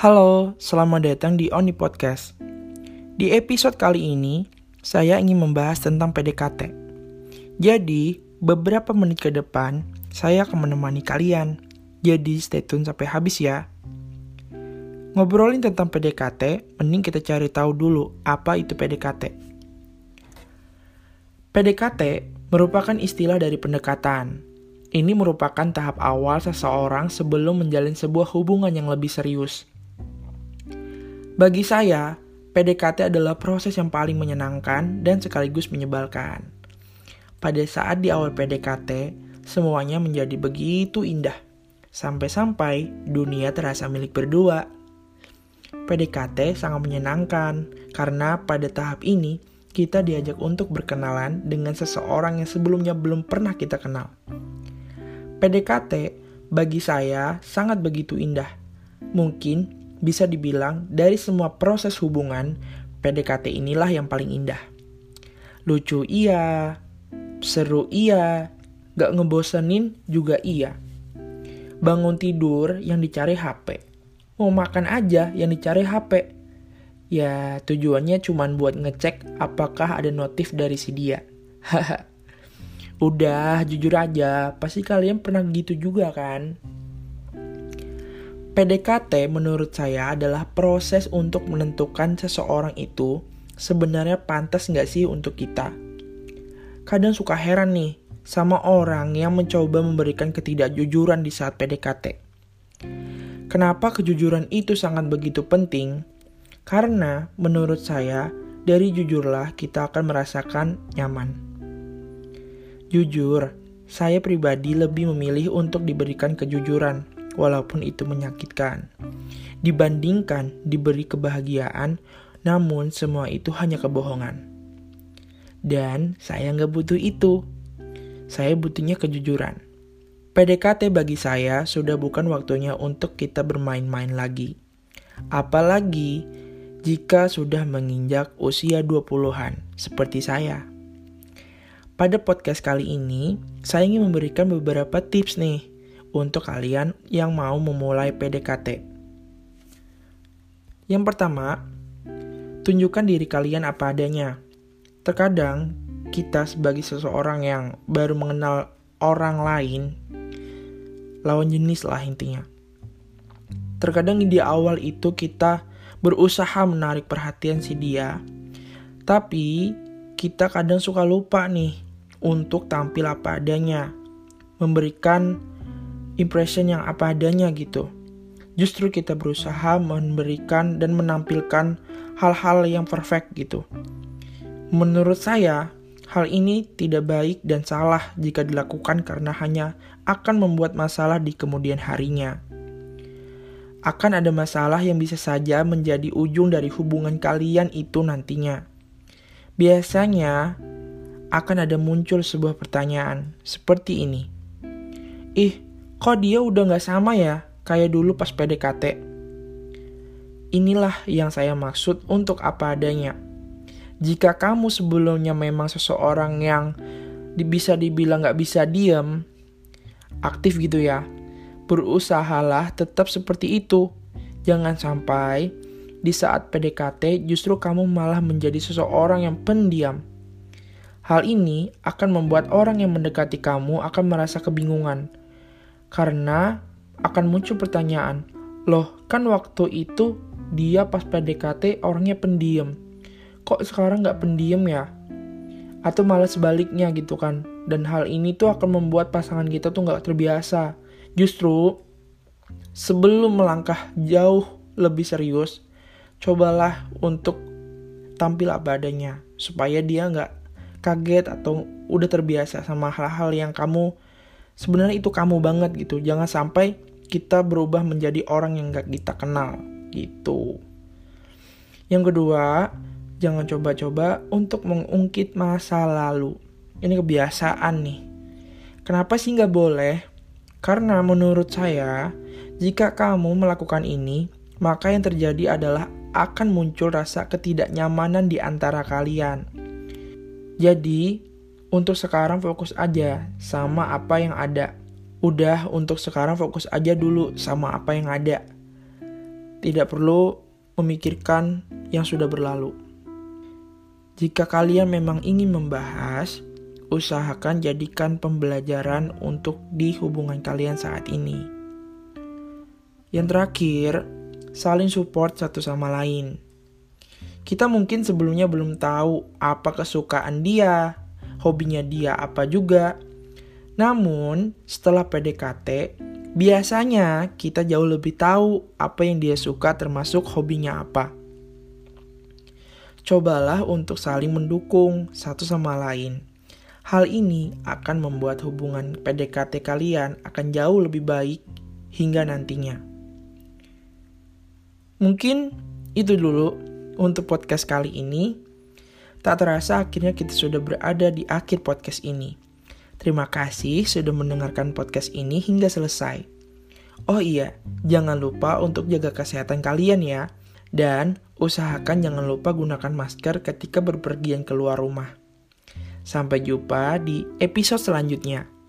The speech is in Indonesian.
Halo, selamat datang di Oni Podcast. Di episode kali ini, saya ingin membahas tentang PDKT. Jadi, beberapa menit ke depan, saya akan menemani kalian. Jadi, stay tune sampai habis ya. Ngobrolin tentang PDKT, mending kita cari tahu dulu apa itu PDKT. PDKT merupakan istilah dari pendekatan. Ini merupakan tahap awal seseorang sebelum menjalin sebuah hubungan yang lebih serius. Bagi saya, PDKT adalah proses yang paling menyenangkan dan sekaligus menyebalkan. Pada saat di awal PDKT, semuanya menjadi begitu indah. Sampai-sampai dunia terasa milik berdua. PDKT sangat menyenangkan karena pada tahap ini kita diajak untuk berkenalan dengan seseorang yang sebelumnya belum pernah kita kenal. PDKT bagi saya sangat begitu indah. Mungkin bisa dibilang dari semua proses hubungan, PDKT inilah yang paling indah. Lucu iya, seru iya, gak ngebosenin juga iya. Bangun tidur yang dicari HP. Mau makan aja yang dicari HP. Ya tujuannya cuma buat ngecek apakah ada notif dari si dia. Udah, jujur aja, pasti kalian pernah gitu juga kan? PDKT menurut saya adalah proses untuk menentukan seseorang itu sebenarnya pantas nggak sih untuk kita. Kadang suka heran nih sama orang yang mencoba memberikan ketidakjujuran di saat PDKT. Kenapa kejujuran itu sangat begitu penting? Karena menurut saya dari jujurlah kita akan merasakan nyaman. Jujur, saya pribadi lebih memilih untuk diberikan kejujuran walaupun itu menyakitkan. Dibandingkan diberi kebahagiaan, namun semua itu hanya kebohongan. Dan saya nggak butuh itu. Saya butuhnya kejujuran. PDKT bagi saya sudah bukan waktunya untuk kita bermain-main lagi. Apalagi jika sudah menginjak usia 20-an seperti saya. Pada podcast kali ini, saya ingin memberikan beberapa tips nih untuk kalian yang mau memulai PDKT. Yang pertama, tunjukkan diri kalian apa adanya. Terkadang kita sebagai seseorang yang baru mengenal orang lain, lawan jenis lah intinya. Terkadang di awal itu kita berusaha menarik perhatian si dia, tapi kita kadang suka lupa nih untuk tampil apa adanya, memberikan impression yang apa adanya gitu. Justru kita berusaha memberikan dan menampilkan hal-hal yang perfect gitu. Menurut saya, hal ini tidak baik dan salah jika dilakukan karena hanya akan membuat masalah di kemudian harinya. Akan ada masalah yang bisa saja menjadi ujung dari hubungan kalian itu nantinya. Biasanya akan ada muncul sebuah pertanyaan seperti ini. Ih, kok dia udah gak sama ya kayak dulu pas PDKT. Inilah yang saya maksud untuk apa adanya. Jika kamu sebelumnya memang seseorang yang bisa dibilang gak bisa diem, aktif gitu ya, berusahalah tetap seperti itu. Jangan sampai di saat PDKT justru kamu malah menjadi seseorang yang pendiam. Hal ini akan membuat orang yang mendekati kamu akan merasa kebingungan karena akan muncul pertanyaan, loh kan waktu itu dia pas PDKT orangnya pendiam. Kok sekarang nggak pendiam ya? Atau malah sebaliknya gitu kan. Dan hal ini tuh akan membuat pasangan kita tuh nggak terbiasa. Justru sebelum melangkah jauh lebih serius, cobalah untuk tampil apa adanya supaya dia nggak kaget atau udah terbiasa sama hal-hal yang kamu sebenarnya itu kamu banget gitu. Jangan sampai kita berubah menjadi orang yang gak kita kenal gitu. Yang kedua jangan coba-coba untuk mengungkit masa lalu. Ini kebiasaan nih. Kenapa sih nggak boleh? Karena menurut saya jika kamu melakukan ini maka yang terjadi adalah akan muncul rasa ketidaknyamanan di antara kalian. Jadi, untuk sekarang fokus aja sama apa yang ada. Udah untuk sekarang fokus aja dulu sama apa yang ada. tidak perlu memikirkan yang sudah berlalu. Jika kalian memang ingin membahas, usahakan jadikan pembelajaran untuk di hubungan kalian saat ini. Yang terakhir, saling support satu sama lain. Kita mungkin sebelumnya belum tahu apa kesukaan dia, hobinya dia apa juga. Namun, setelah PDKT, biasanya kita jauh lebih tahu apa yang dia suka termasuk hobinya apa. Cobalah untuk saling mendukung satu sama lain. Hal ini akan membuat hubungan PDKT kalian akan jauh lebih baik hingga nantinya. Mungkin itu dulu untuk podcast kali ini. Tak terasa akhirnya kita sudah berada di akhir podcast ini. Terima kasih sudah mendengarkan podcast ini hingga selesai. Oh iya, jangan lupa untuk jaga kesehatan kalian ya. Dan usahakan jangan lupa gunakan masker ketika berpergian keluar rumah. Sampai jumpa di episode selanjutnya.